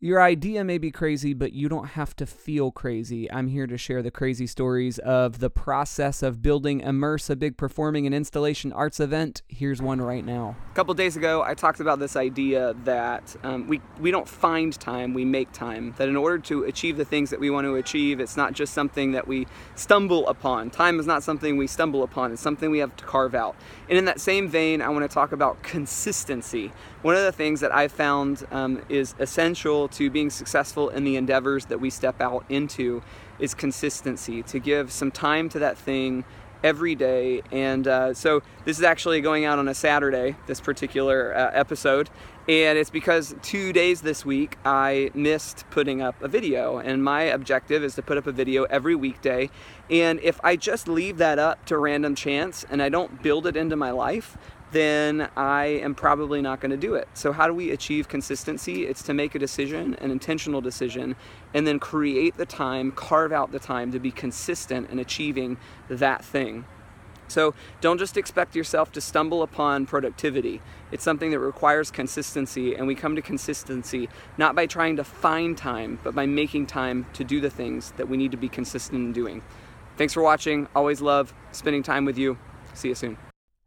Your idea may be crazy, but you don't have to feel crazy. I'm here to share the crazy stories of the process of building Immerse, a big performing and installation arts event. Here's one right now. A couple days ago, I talked about this idea that um, we, we don't find time, we make time. That in order to achieve the things that we want to achieve, it's not just something that we stumble upon. Time is not something we stumble upon, it's something we have to carve out. And in that same vein, I want to talk about consistency. One of the things that I've found um, is to being successful in the endeavors that we step out into is consistency, to give some time to that thing every day. And uh, so this is actually going out on a Saturday, this particular uh, episode. And it's because two days this week I missed putting up a video. And my objective is to put up a video every weekday. And if I just leave that up to random chance and I don't build it into my life, then I am probably not going to do it. So, how do we achieve consistency? It's to make a decision, an intentional decision, and then create the time, carve out the time to be consistent in achieving that thing. So, don't just expect yourself to stumble upon productivity. It's something that requires consistency, and we come to consistency not by trying to find time, but by making time to do the things that we need to be consistent in doing. Thanks for watching. Always love spending time with you. See you soon.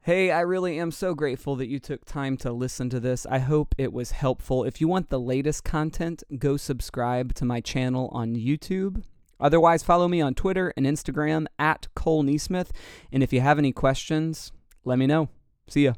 Hey, I really am so grateful that you took time to listen to this. I hope it was helpful. If you want the latest content, go subscribe to my channel on YouTube. Otherwise, follow me on Twitter and Instagram at Cole NeSmith. And if you have any questions, let me know. See ya.